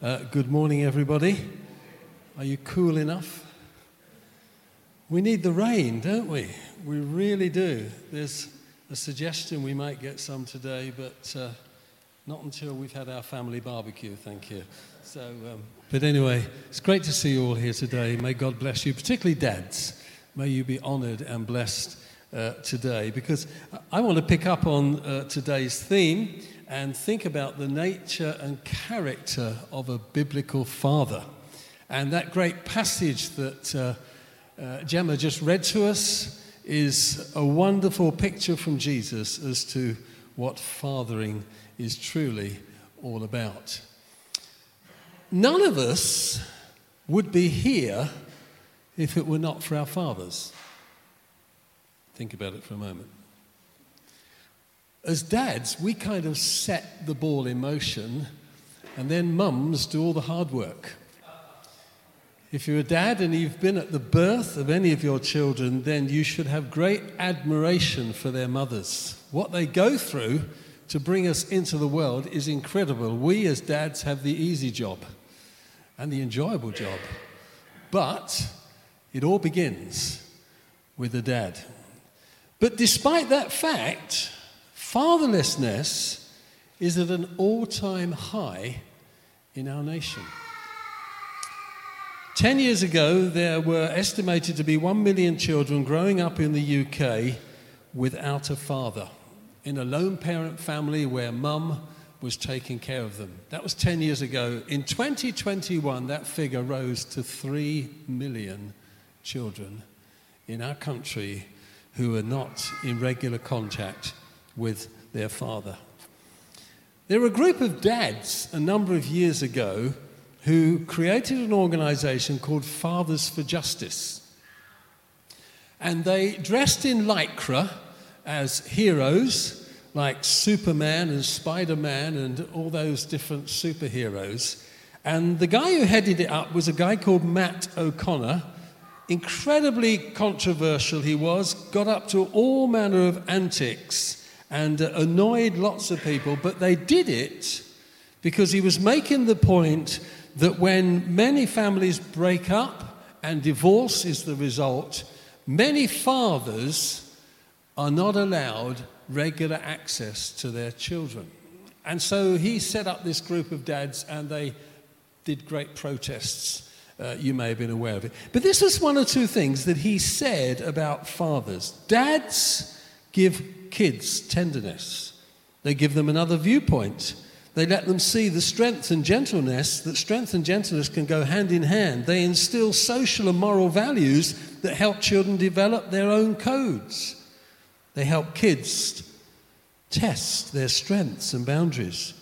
Uh, good morning, everybody. Are you cool enough? We need the rain, don't we? We really do. There's a suggestion we might get some today, but uh, not until we've had our family barbecue, thank you. So, um, but anyway, it's great to see you all here today. May God bless you, particularly dads. May you be honored and blessed uh, today because I want to pick up on uh, today's theme and think about the nature and character of a biblical father. And that great passage that uh, uh, Gemma just read to us is a wonderful picture from Jesus as to what fathering is truly all about. None of us would be here if it were not for our fathers. Think about it for a moment as dads, we kind of set the ball in motion, and then mums do all the hard work. If you're a dad and you've been at the birth of any of your children, then you should have great admiration for their mothers. What they go through to bring us into the world is incredible. We as dads have the easy job and the enjoyable job. But it all begins with the dad. But despite that fact, Fatherlessness is at an all time high in our nation. Ten years ago, there were estimated to be one million children growing up in the UK without a father, in a lone parent family where mum was taking care of them. That was 10 years ago. In 2021, that figure rose to 3 million children in our country who are not in regular contact with their father. There were a group of dads a number of years ago who created an organization called Fathers for Justice. And they dressed in lycra as heroes like Superman and Spider Man and all those different superheroes. And the guy who headed it up was a guy called Matt O'Connor. Incredibly controversial he was, got up to all manner of antics and uh, annoyed lots of people, but they did it because he was making the point that when many families break up and divorce is the result, many fathers are not allowed regular access to their children. And so he set up this group of dads and they did great protests. Uh, you may have been aware of it. But this was one or two things that he said about fathers. Dads give kids tenderness. They give them another viewpoint. They let them see the strength and gentleness, that strength and gentleness can go hand in hand. They instill social and moral values that help children develop their own codes. They help kids test their strengths and boundaries.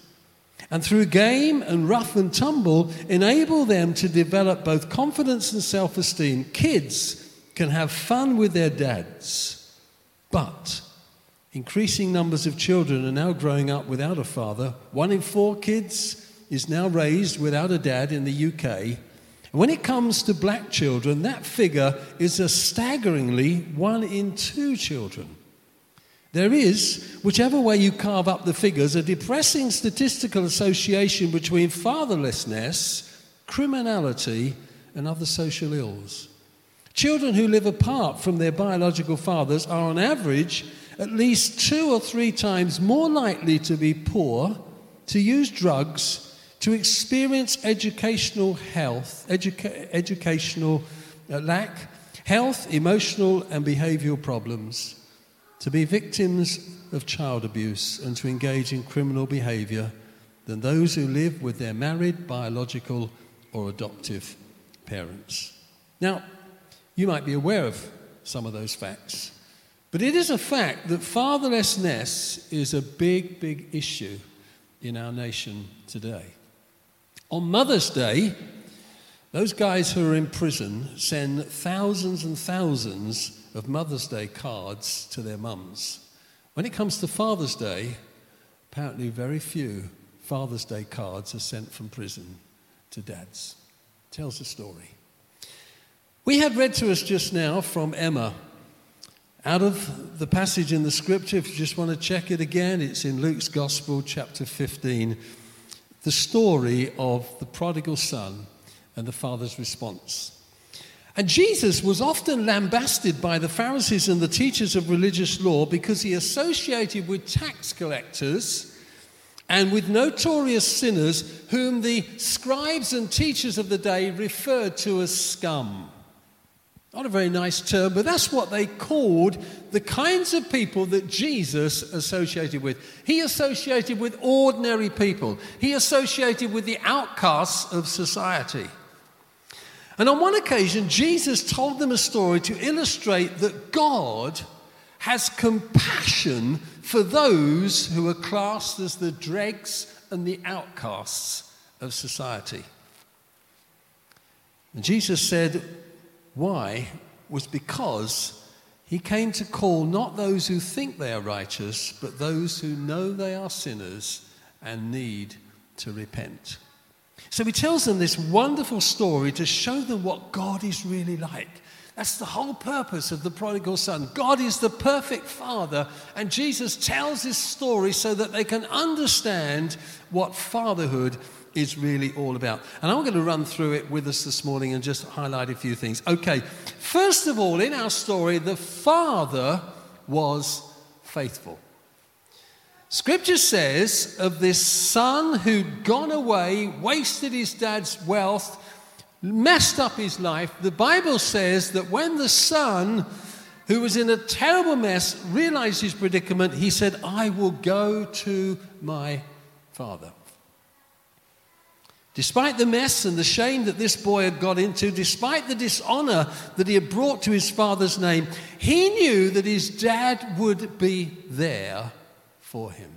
And through game and rough and tumble, enable them to develop both confidence and self esteem. Kids can have fun with their dads, but Increasing numbers of children are now growing up without a father. One in four kids is now raised without a dad in the UK. And when it comes to black children, that figure is a staggeringly one in two children. There is, whichever way you carve up the figures, a depressing statistical association between fatherlessness, criminality, and other social ills. Children who live apart from their biological fathers are, on average, at least two or three times more likely to be poor, to use drugs, to experience educational health, educa- educational uh, lack, health, emotional, and behavioral problems, to be victims of child abuse, and to engage in criminal behavior than those who live with their married, biological, or adoptive parents. Now, you might be aware of some of those facts. But it is a fact that fatherlessness is a big, big issue in our nation today. On Mother's Day, those guys who are in prison send thousands and thousands of Mother's Day cards to their mums. When it comes to Father's Day, apparently very few Father's Day cards are sent from prison to dads. Tells a story. We had read to us just now from Gemma out of the passage in the scripture, if you just want to check it again, it's in Luke's Gospel, chapter 15, the story of the prodigal son and the father's response. And Jesus was often lambasted by the Pharisees and the teachers of religious law because he associated with tax collectors and with notorious sinners whom the scribes and teachers of the day referred to as scum. Not a very nice term, but that's what they called the kinds of people that Jesus associated with. He associated with ordinary people, he associated with the outcasts of society. And on one occasion, Jesus told them a story to illustrate that God has compassion for those who are classed as the dregs and the outcasts of society. And Jesus said, Why? Was because he came to call not those who think they are righteous, but those who know they are sinners and need to repent. So he tells them this wonderful story to show them what God is really like. That's the whole purpose of the prodigal son. God is the perfect father, and Jesus tells this story so that they can understand what fatherhood is really all about. And I'm going to run through it with us this morning and just highlight a few things. Okay, first of all, in our story, the father was faithful. Scripture says of this son who'd gone away, wasted his dad's wealth, messed up his life. The Bible says that when the son, who was in a terrible mess, realized his predicament, he said, I will go to my father. Despite the mess and the shame that this boy had got into, despite the dishonor that he had brought to his father's name, he knew that his dad would be there for him.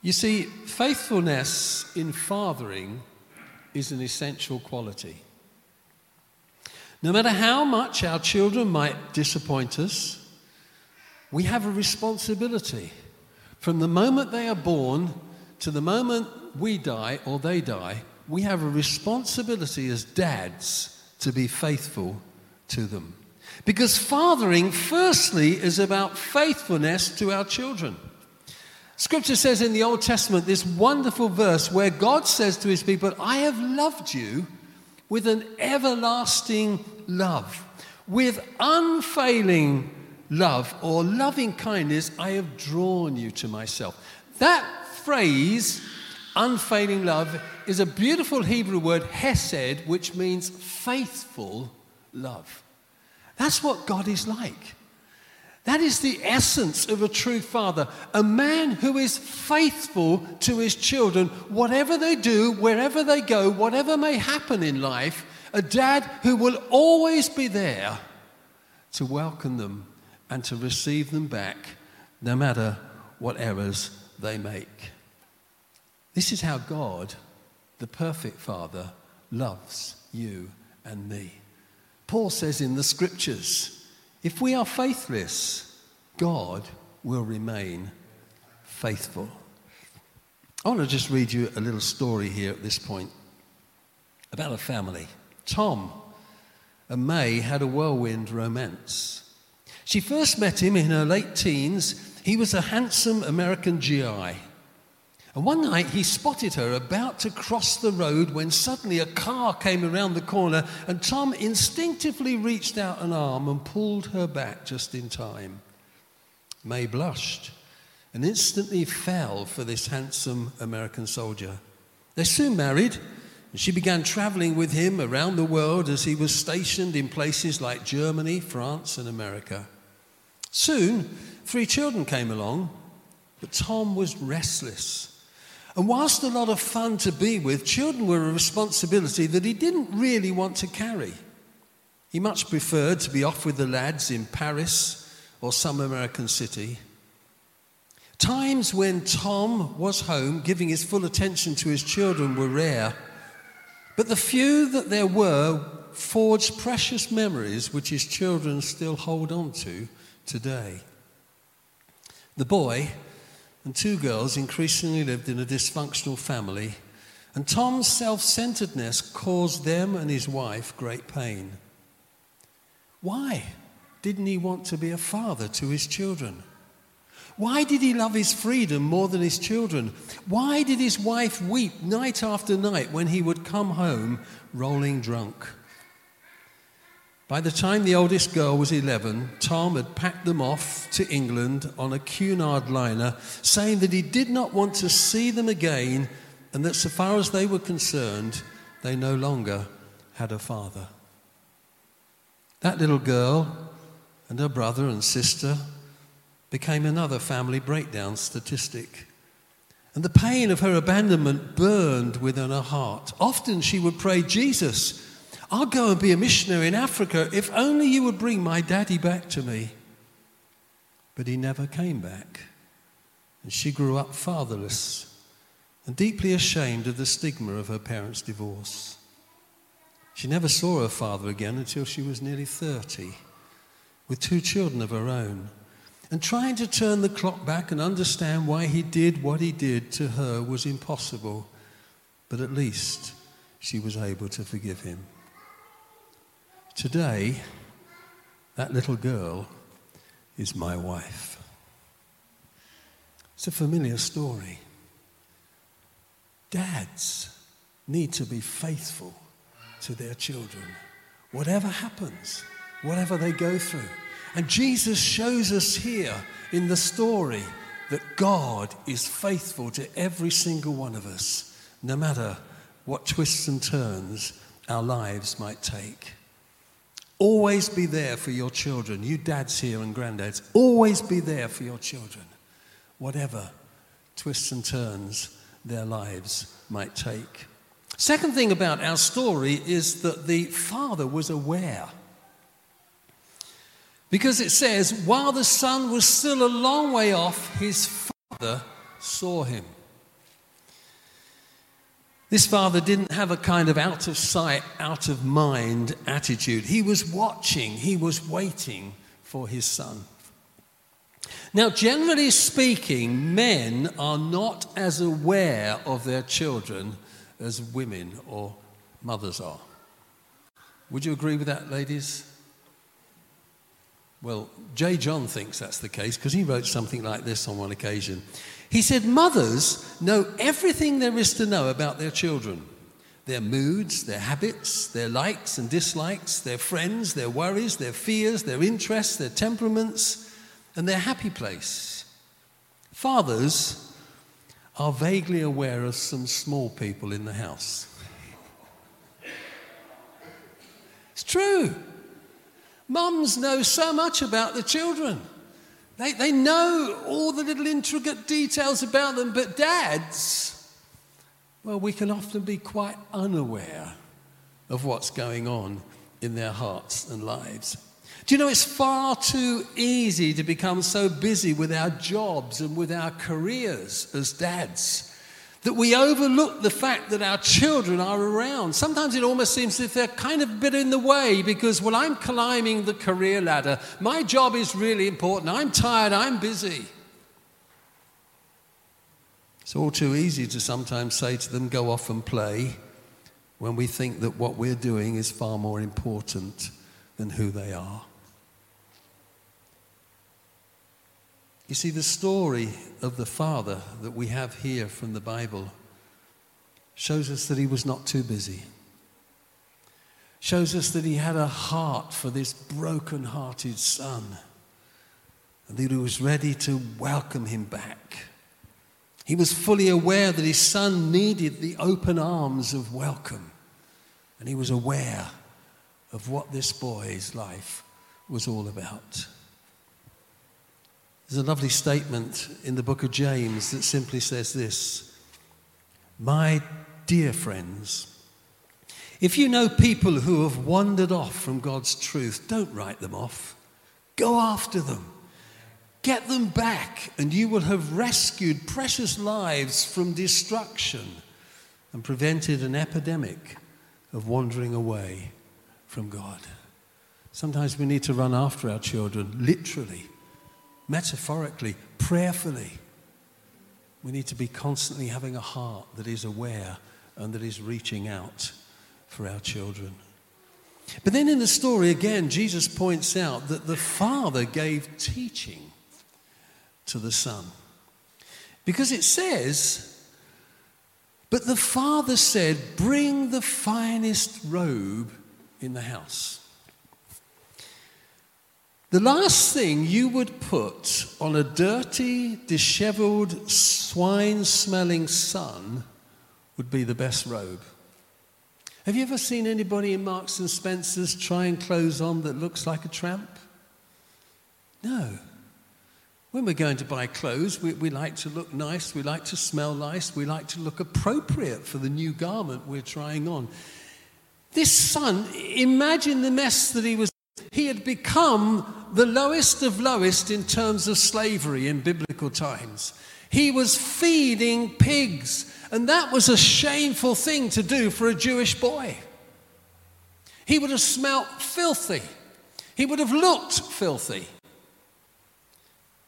You see, faithfulness in fathering is an essential quality. No matter how much our children might disappoint us, we have a responsibility. From the moment they are born to the moment we die or they die, we have a responsibility as dads to be faithful to them. Because fathering, firstly, is about faithfulness to our children. Scripture says in the Old Testament this wonderful verse where God says to his people, I have loved you with an everlasting love, with unfailing love or loving kindness, I have drawn you to myself. That phrase, unfailing love, is a beautiful Hebrew word, hesed, which means faithful love. That's what God is like. That is the essence of a true father. A man who is faithful to his children, whatever they do, wherever they go, whatever may happen in life. A dad who will always be there to welcome them and to receive them back, no matter what errors they make. This is how God, the perfect Father, loves you and me. Paul says in the scriptures if we are faithless, God will remain faithful. I want to just read you a little story here at this point about a family. Tom and May had a whirlwind romance. She first met him in her late teens. He was a handsome American GI. And one night he spotted her about to cross the road when suddenly a car came around the corner and Tom instinctively reached out an arm and pulled her back just in time. May blushed and instantly fell for this handsome American soldier. They soon married, and she began traveling with him around the world as he was stationed in places like Germany, France, and America. Soon, three children came along, but Tom was restless and whilst a lot of fun to be with, children were a responsibility that he didn't really want to carry. He much preferred to be off with the lads in Paris or some American city. Times when Tom was home, giving his full attention to his children, were rare. But the few that there were forged precious memories which his children still hold on to today. The boy and two girls increasingly lived in a dysfunctional family, and Tom's self centeredness caused them and his wife great pain. Why didn't he want to be a father to his children? Why did he love his freedom more than his children? Why did his wife weep night after night when he would come home rolling drunk? By the time the oldest girl was 11, Tom had packed them off to England on a Cunard liner, saying that he did not want to see them again and that, so far as they were concerned, they no longer had a father. That little girl and her brother and sister became another family breakdown statistic. And the pain of her abandonment burned within her heart. Often she would pray, Jesus, I'll go and be a missionary in Africa if only you would bring my daddy back to me. But he never came back. And she grew up fatherless and deeply ashamed of the stigma of her parents' divorce. She never saw her father again until she was nearly 30, with two children of her own. And trying to turn the clock back and understand why he did what he did to her was impossible, but at least she was able to forgive him. Today, that little girl is my wife. It's a familiar story. Dads need to be faithful to their children, whatever happens, whatever they go through. And Jesus shows us here in the story that God is faithful to every single one of us, no matter what twists and turns our lives might take. Always be there for your children. You dads here and granddads, always be there for your children, whatever twists and turns their lives might take. Second thing about our story is that the father was aware. Because it says, while the son was still a long way off, his father saw him. This father didn't have a kind of out of sight, out of mind attitude. He was watching, he was waiting for his son. Now, generally speaking, men are not as aware of their children as women or mothers are. Would you agree with that, ladies? Well, J. John thinks that's the case because he wrote something like this on one occasion. He said, Mothers know everything there is to know about their children their moods, their habits, their likes and dislikes, their friends, their worries, their fears, their interests, their temperaments, and their happy place. Fathers are vaguely aware of some small people in the house. It's true. Mums know so much about the children. They, they know all the little intricate details about them, but dads, well, we can often be quite unaware of what's going on in their hearts and lives. Do you know it's far too easy to become so busy with our jobs and with our careers as dads that we overlook the fact that our children are around. Sometimes it almost seems as if they're kind of a bit in the way because, well, I'm climbing the career ladder. My job is really important. I'm tired. I'm busy. It's all too easy to sometimes say to them, go off and play, when we think that what we're doing is far more important than who they are. You see, the story of the Father that we have here from the Bible shows us that he was not too busy. Shows us that he had a heart for this broken hearted son and that he was ready to welcome him back. He was fully aware that his son needed the open arms of welcome, and he was aware of what this boy's life was all about. There's a lovely statement in the book of James that simply says this My dear friends, if you know people who have wandered off from God's truth, don't write them off. Go after them. Get them back, and you will have rescued precious lives from destruction and prevented an epidemic of wandering away from God. Sometimes we need to run after our children, literally metaphorically, prayerfully. We need to be constantly having a heart that is aware and that is reaching out for our children. But then in the story, again, Jesus points out that the Father gave teaching to the son. Because it says, But the father said, Bring the finest robe in the house. The last thing you would put on a dirty, disheveled, swine smelling son would be the best robe. Have you ever seen anybody in Marks and Spencer's trying clothes on that looks like a tramp? No. When we're going to buy clothes, we, we like to look nice, we like to smell nice, we like to look appropriate for the new garment we're trying on. This son, imagine the mess that he was. He had become the lowest of lowest in terms of slavery in biblical times. He was feeding pigs and that was a shameful thing to do for a Jewish boy. He would have smelt filthy. He would have looked filthy.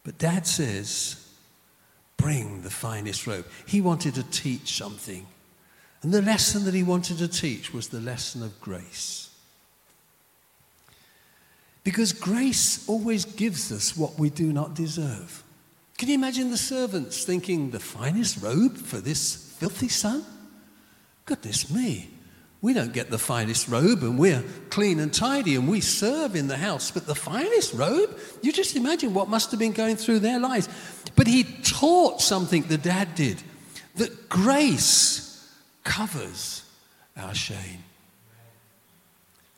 But dad says, bring the finest robe. He wanted to teach something. And the lesson that he wanted to teach was the lesson of grace. Because grace always gives us what we do not deserve. Can you imagine the servants thinking, the finest robe for this filthy son? Goodness me. We don't get the finest robe and we're clean and tidy and we serve in the house, but the finest robe? You just imagine what must have been going through their lives. But he taught something the dad did that grace covers our shame.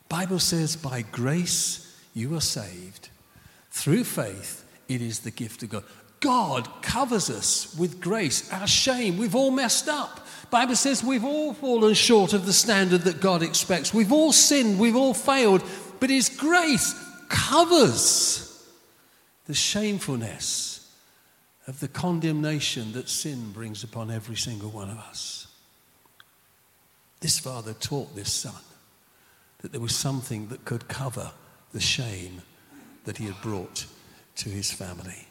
Bible says by grace you are saved. Through faith it is the gift of God. God covers us with grace. Our shame, we've all messed up. Bible says we've all fallen short of the standard that God expects. We've all sinned, we've all failed, but his grace covers the shamefulness of the condemnation that sin brings upon every single one of us. This father taught this son that there was something that could cover the shame that he had brought to his family.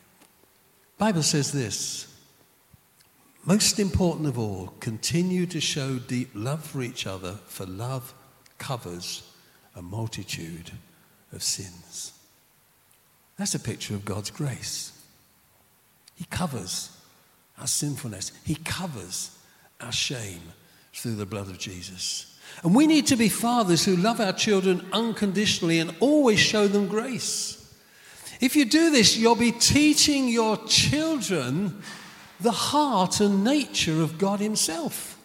Bible says this most important of all, continue to show deep love for each other, for love covers a multitude of sins. That's a picture of God's grace. He covers our sinfulness, He covers our shame through the blood of Jesus. And we need to be fathers who love our children unconditionally and always show them grace. If you do this, you'll be teaching your children the heart and nature of God Himself.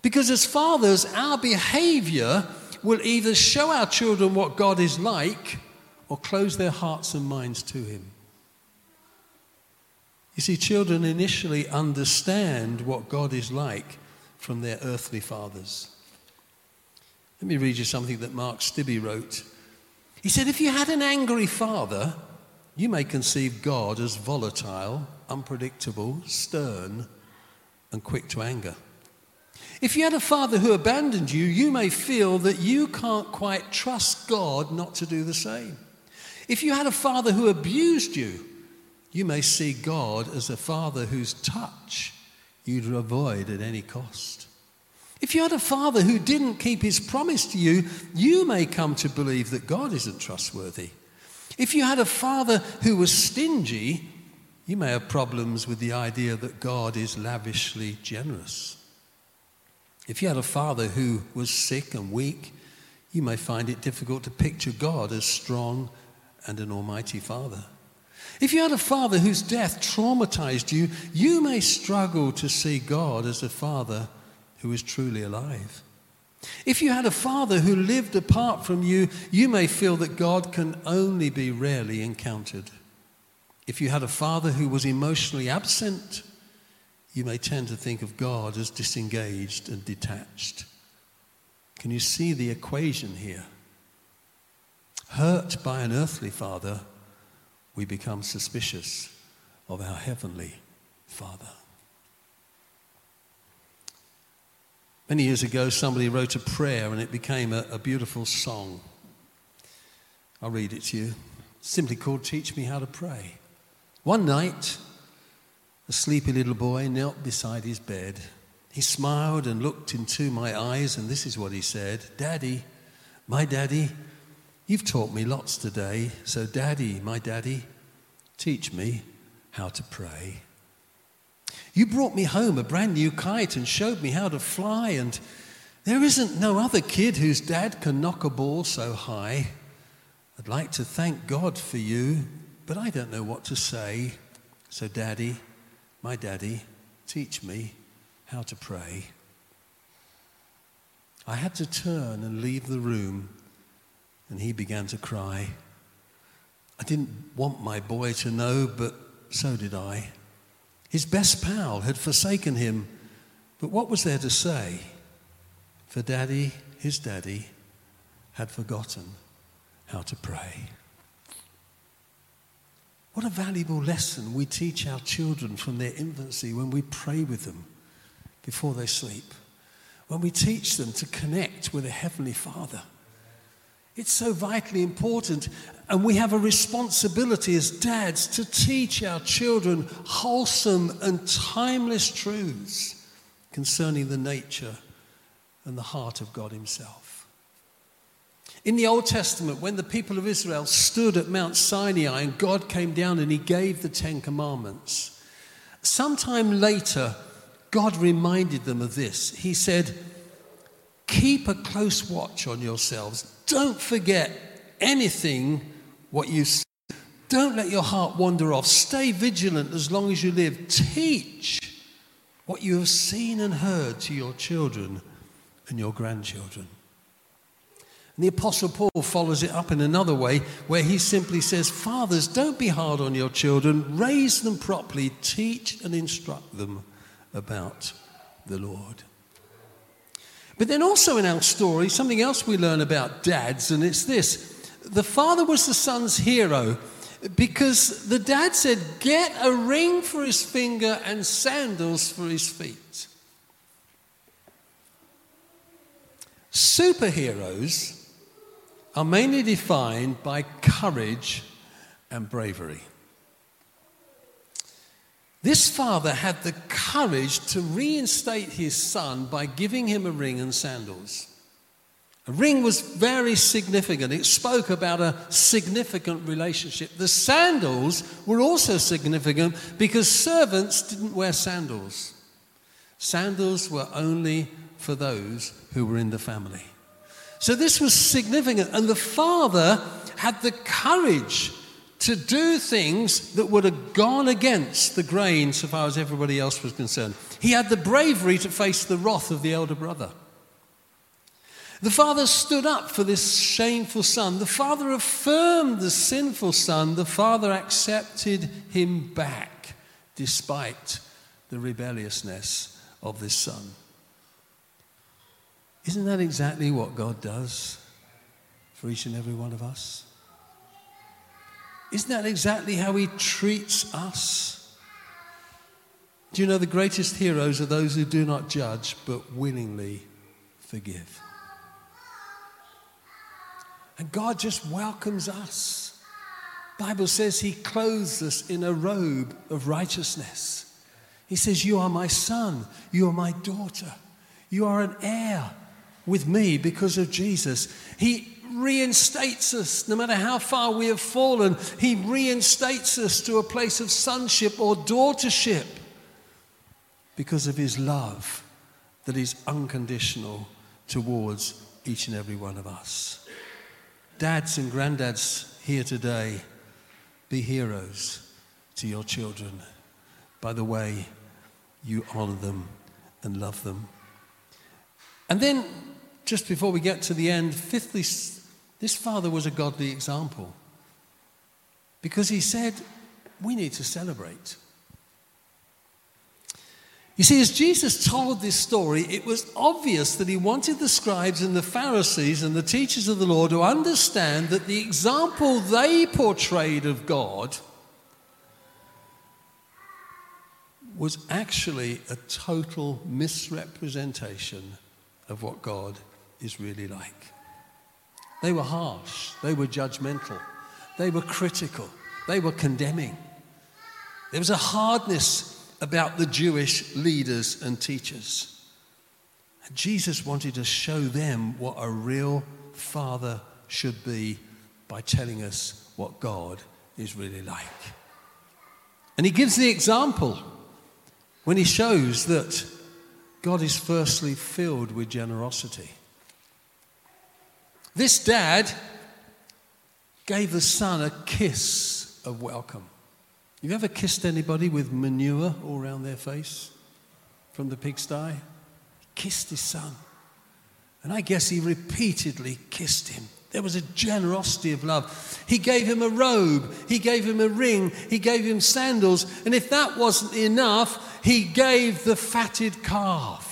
Because as fathers, our behavior will either show our children what God is like or close their hearts and minds to Him. You see, children initially understand what God is like from their earthly fathers. Let me read you something that Mark Stibbe wrote he said, If you had an angry father, you may conceive God as volatile, unpredictable, stern, and quick to anger. If you had a father who abandoned you, you may feel that you can't quite trust God not to do the same. If you had a father who abused you, you may see God as a father whose touch you'd avoid at any cost. If you had a father who didn't keep his promise to you, you may come to believe that God isn't trustworthy. If you had a father who was stingy, you may have problems with the idea that God is lavishly generous. If you had a father who was sick and weak, you may find it difficult to picture God as strong and an almighty father. If you had a father whose death traumatized you, you may struggle to see God as a father who is truly alive. If you had a father who lived apart from you, you may feel that God can only be rarely encountered. If you had a father who was emotionally absent, you may tend to think of God as disengaged and detached. Can you see the equation here? Hurt by an earthly father, we become suspicious of our heavenly father. Many years ago, somebody wrote a prayer and it became a, a beautiful song. I'll read it to you. simply called Teach Me How to Pray. One night, a sleepy little boy knelt beside his bed. He smiled and looked into my eyes, and this is what he said Daddy, my daddy, you've taught me lots today. So, daddy, my daddy, teach me how to pray. You brought me home a brand new kite and showed me how to fly, and there isn't no other kid whose dad can knock a ball so high. I'd like to thank God for you, but I don't know what to say. So, Daddy, my daddy, teach me how to pray. I had to turn and leave the room, and he began to cry. I didn't want my boy to know, but so did I. His best pal had forsaken him, but what was there to say? For daddy, his daddy, had forgotten how to pray. What a valuable lesson we teach our children from their infancy when we pray with them before they sleep, when we teach them to connect with a Heavenly Father. It's so vitally important, and we have a responsibility as dads to teach our children wholesome and timeless truths concerning the nature and the heart of God Himself. In the Old Testament, when the people of Israel stood at Mount Sinai and God came down and He gave the Ten Commandments, sometime later, God reminded them of this. He said, Keep a close watch on yourselves. Don't forget anything what you see. Don't let your heart wander off. Stay vigilant as long as you live. Teach what you have seen and heard to your children and your grandchildren. And the Apostle Paul follows it up in another way where he simply says, Fathers, don't be hard on your children, raise them properly, teach and instruct them about the Lord. But then also in our story, something else we learn about dads, and it's this the father was the son's hero because the dad said, Get a ring for his finger and sandals for his feet. Superheroes are mainly defined by courage and bravery. This father had the courage to reinstate his son by giving him a ring and sandals. A ring was very significant. It spoke about a significant relationship. The sandals were also significant because servants didn't wear sandals. Sandals were only for those who were in the family. So this was significant. And the father had the courage to do things that would have gone against the grain so far as everybody else was concerned. He had the bravery to face the wrath of the elder brother. The father stood up for this shameful son. The father affirmed the sinful son. The father accepted him back despite the rebelliousness of this son. Isn't that exactly what God does for each and every one of us? Isn't that exactly how he treats us? Do you know the greatest heroes are those who do not judge but willingly forgive? And God just welcomes us. Bible says he clothes us in a robe of righteousness. He says, "You are my son, you are my daughter. You are an heir with me because of Jesus." He reinstates us no matter how far we have fallen. He reinstates us to a place of sonship or daughtership because of his love that is unconditional towards each and every one of us. Dads and granddads here today, be heroes to your children by the way you honor them and love them. And then, just before we get to the end, fifthly, this father was a godly example because he said, We need to celebrate. You see, as Jesus told this story, it was obvious that he wanted the scribes and the Pharisees and the teachers of the law to understand that the example they portrayed of God was actually a total misrepresentation of what God is really like. They were harsh, they were judgmental, they were critical, they were condemning. There was a hardness about the Jewish leaders and teachers. And Jesus wanted to show them what a real father should be by telling us what God is really like. And he gives the example when he shows that God is firstly filled with generosity. This dad gave the son a kiss of welcome. You ever kissed anybody with manure all around their face from the pigsty? Kissed his son. And I guess he repeatedly kissed him. There was a generosity of love. He gave him a robe, he gave him a ring, he gave him sandals, and if that wasn't enough, he gave the fatted calf.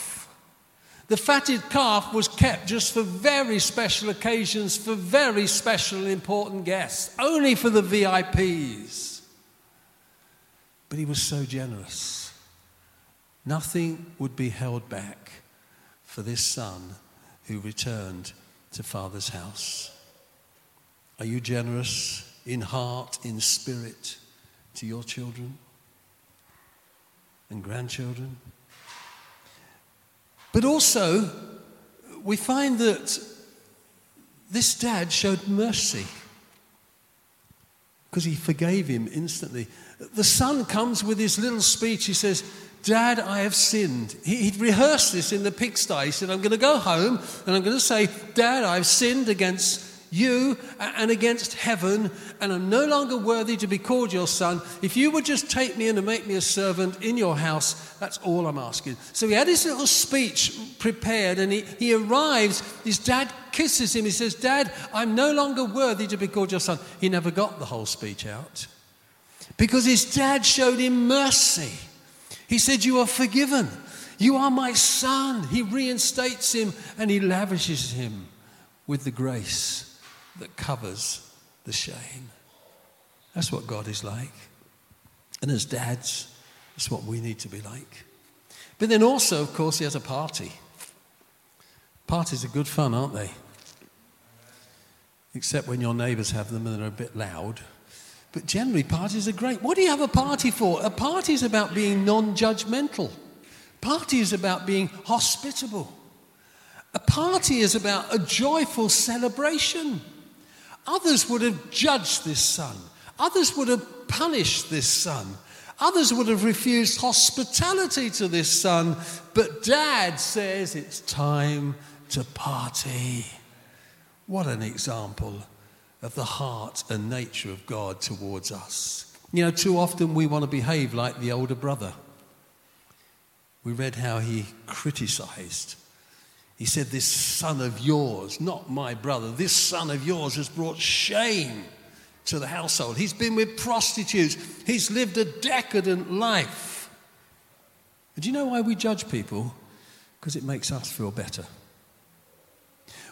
The fatted calf was kept just for very special occasions, for very special and important guests, only for the VIPs. But he was so generous. Nothing would be held back for this son who returned to Father's house. Are you generous in heart, in spirit to your children and grandchildren? But also, we find that this dad showed mercy because he forgave him instantly. The son comes with his little speech. He says, Dad, I have sinned. He, would rehearsed this in the pigsty. He said, I'm going to go home and I'm going to say, Dad, I've sinned against you and against heaven, and I'm no longer worthy to be called your son. If you would just take me in and make me a servant in your house, that's all I'm asking. So he had his little speech prepared, and he, he arrives. His dad kisses him. He says, Dad, I'm no longer worthy to be called your son. He never got the whole speech out because his dad showed him mercy. He said, You are forgiven. You are my son. He reinstates him and he lavishes him with the grace that covers the shame. That's what God is like. And as dads, that's what we need to be like. But then also, of course, he has a party. Parties are good fun, aren't they? Except when your neighbours have them and they're a bit loud. But generally, parties are great. What do you have a party for? A party is about being non judgmental, party is about being hospitable. A party is about a joyful celebration. Others would have judged this son, others would have punished this son. Others would have refused hospitality to this son, but dad says it's time to party. What an example of the heart and nature of God towards us. You know, too often we want to behave like the older brother. We read how he criticized. He said, This son of yours, not my brother, this son of yours has brought shame to the household. He's been with prostitutes, he's lived a decadent life. And do you know why we judge people? Because it makes us feel better.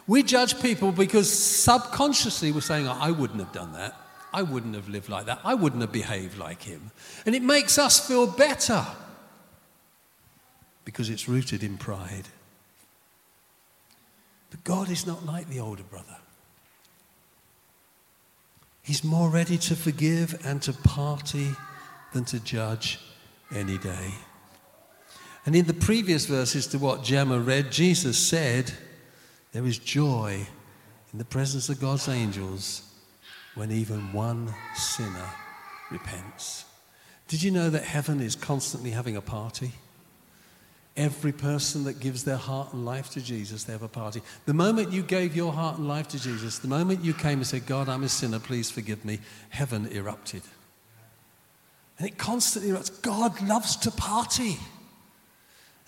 We judge people because subconsciously we're saying, oh, I wouldn't have done that. I wouldn't have lived like that. I wouldn't have behaved like him. And it makes us feel better because it's rooted in pride. But God is not like the older brother. He's more ready to forgive and to party than to judge any day. And in the previous verses to what Gemma read, Jesus said, there is joy in the presence of God's angels when even one sinner repents. Did you know that heaven is constantly having a party? Every person that gives their heart and life to Jesus, they have a party. The moment you gave your heart and life to Jesus, the moment you came and said, God, I'm a sinner, please forgive me, heaven erupted. And it constantly erupts. God loves to party.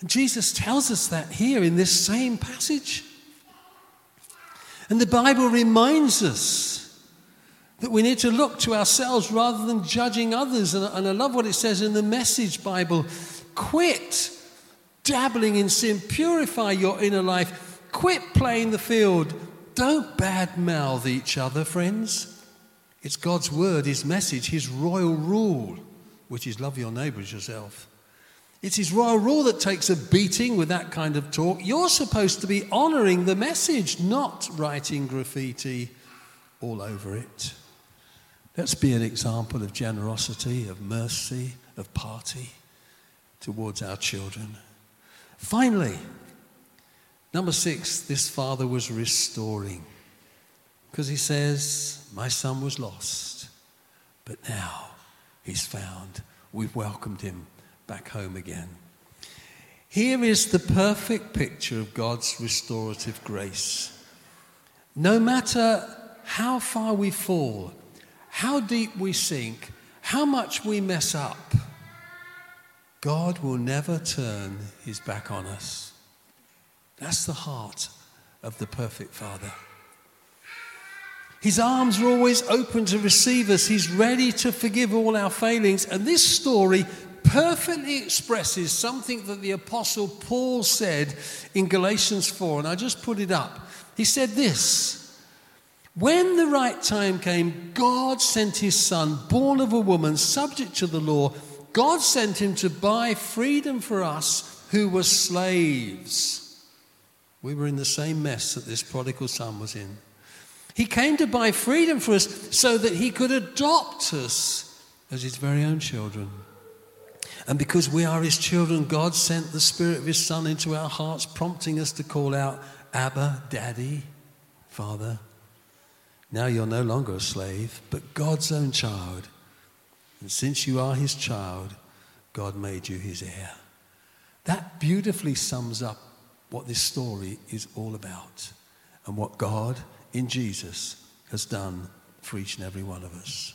And Jesus tells us that here in this same passage. And the Bible reminds us that we need to look to ourselves rather than judging others. And, I love what it says in the Message Bible quit dabbling in sin, purify your inner life, quit playing the field. Don't badmouth each other, friends. It's God's word, His message, His royal rule, which is love your neighbor as yourself. It's his royal rule that takes a beating with that kind of talk. You're supposed to be honoring the message, not writing graffiti all over it. Let's be an example of generosity, of mercy, of party towards our children. Finally, number six, this father was restoring. Because he says, My son was lost, but now he's found. we've welcomed him back home again. Here is the perfect picture of God's restorative grace. No matter how far we fall, how deep we sink, how much we mess up, God will never turn his back on us. That's the heart of the perfect Father. His arms are always open to receive us. He's ready to forgive all our failings. And this story perfectly expresses something that the Apostle Paul said in Galatians 4. And I just put it up. He said this When the right time came, God sent his son, born of a woman, subject to the law. God sent him to buy freedom for us who were slaves. We were in the same mess that this prodigal son was in. He came to buy freedom for us so that he could adopt us as his very own children. And because we are his children, God sent the Spirit of his Son into our hearts, prompting us to call out, Abba, Daddy, Father. Now you're no longer a slave, but God's own child. And since you are his child, God made you his heir. That beautifully sums up what this story is all about and what God in Jesus has done for each and every one of us.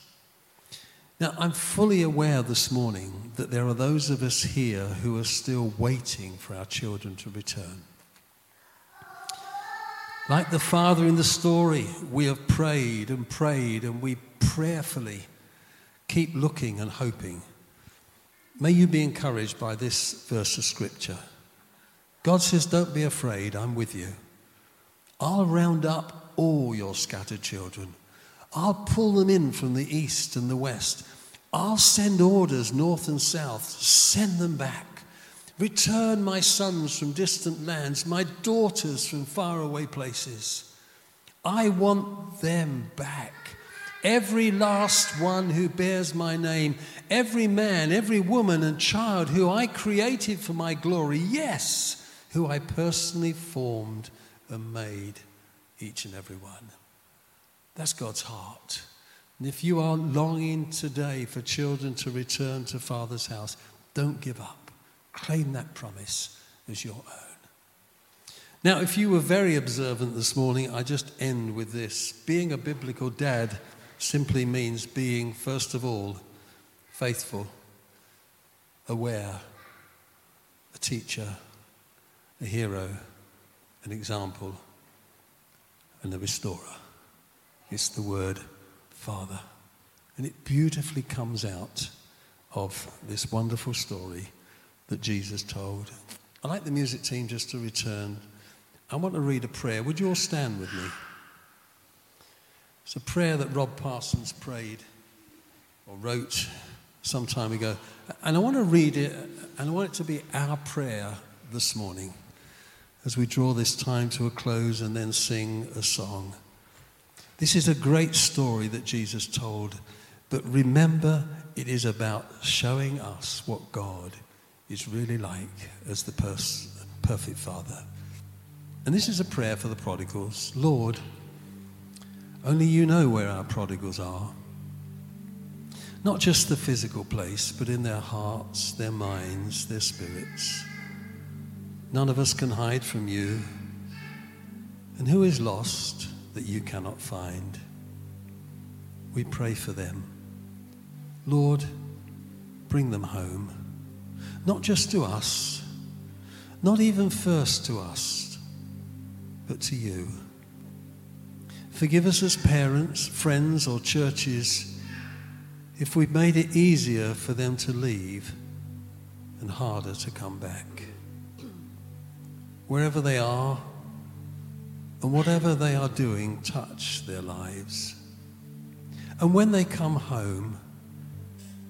Now, I'm fully aware this morning that there are those of us here who are still waiting for our children to return. Like the father in the story, we have prayed and prayed and we prayerfully keep looking and hoping. May you be encouraged by this verse of scripture. God says, Don't be afraid, I'm with you. I'll round up all your scattered children. I'll pull them in from the east and the west. I'll send orders north and south, send them back. Return my sons from distant lands, my daughters from faraway places. I want them back. Every last one who bears my name, every man, every woman and child who I created for my glory, yes, who I personally formed and made each and every one. That's God's heart. And if you are longing today for children to return to Father's house, don't give up. Claim that promise as your own. Now, if you were very observant this morning, I just end with this. Being a biblical dad simply means being, first of all, faithful, aware, a teacher, a hero, an example and a restorer. It's the word Father. And it beautifully comes out of this wonderful story that Jesus told. I'd like the music team just to return. I want to read a prayer. Would you all stand with me? It's a prayer that Rob Parsons prayed or wrote some time ago. And I want to read it, and I want it to be our prayer this morning as we draw this time to a close and then sing a song. This is a great story that Jesus told, but remember, it is about showing us what God is really like as the pers- perfect Father. And this is a prayer for the prodigals Lord, only you know where our prodigals are. Not just the physical place, but in their hearts, their minds, their spirits. None of us can hide from you. And who is lost that you cannot find? We pray for them. Lord, bring them home. Not just to us, not even first to us, but to you. Forgive us as parents, friends, or churches if we've made it easier for them to leave and harder to come back wherever they are and whatever they are doing, touch their lives. And when they come home,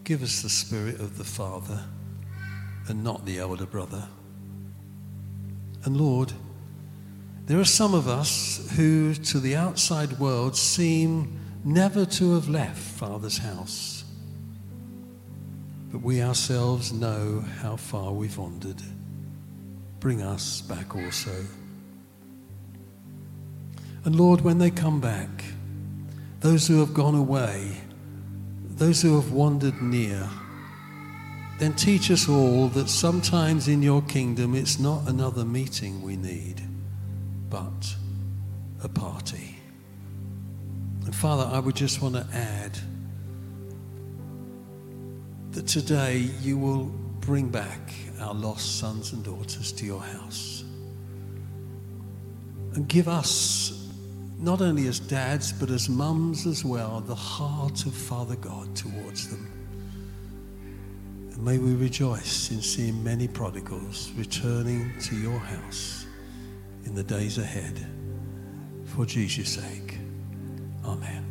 give us the spirit of the Father and not the elder brother. And Lord, there are some of us who, to the outside world, seem never to have left Father's house. But we ourselves know how far we've wandered bring us back also. And Lord, when they come back, those who have gone away, those who have wandered near, then teach us all that sometimes in your kingdom it's not another meeting we need, but a party. And Father, I would just want to add that today you will bring back our lost sons and daughters to your house. And give us, not only as dads, but as mums as well, the heart of Father God towards them. And may we rejoice in seeing many prodigals returning to your house in the days ahead. For Jesus' sake. Amen.